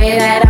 way that I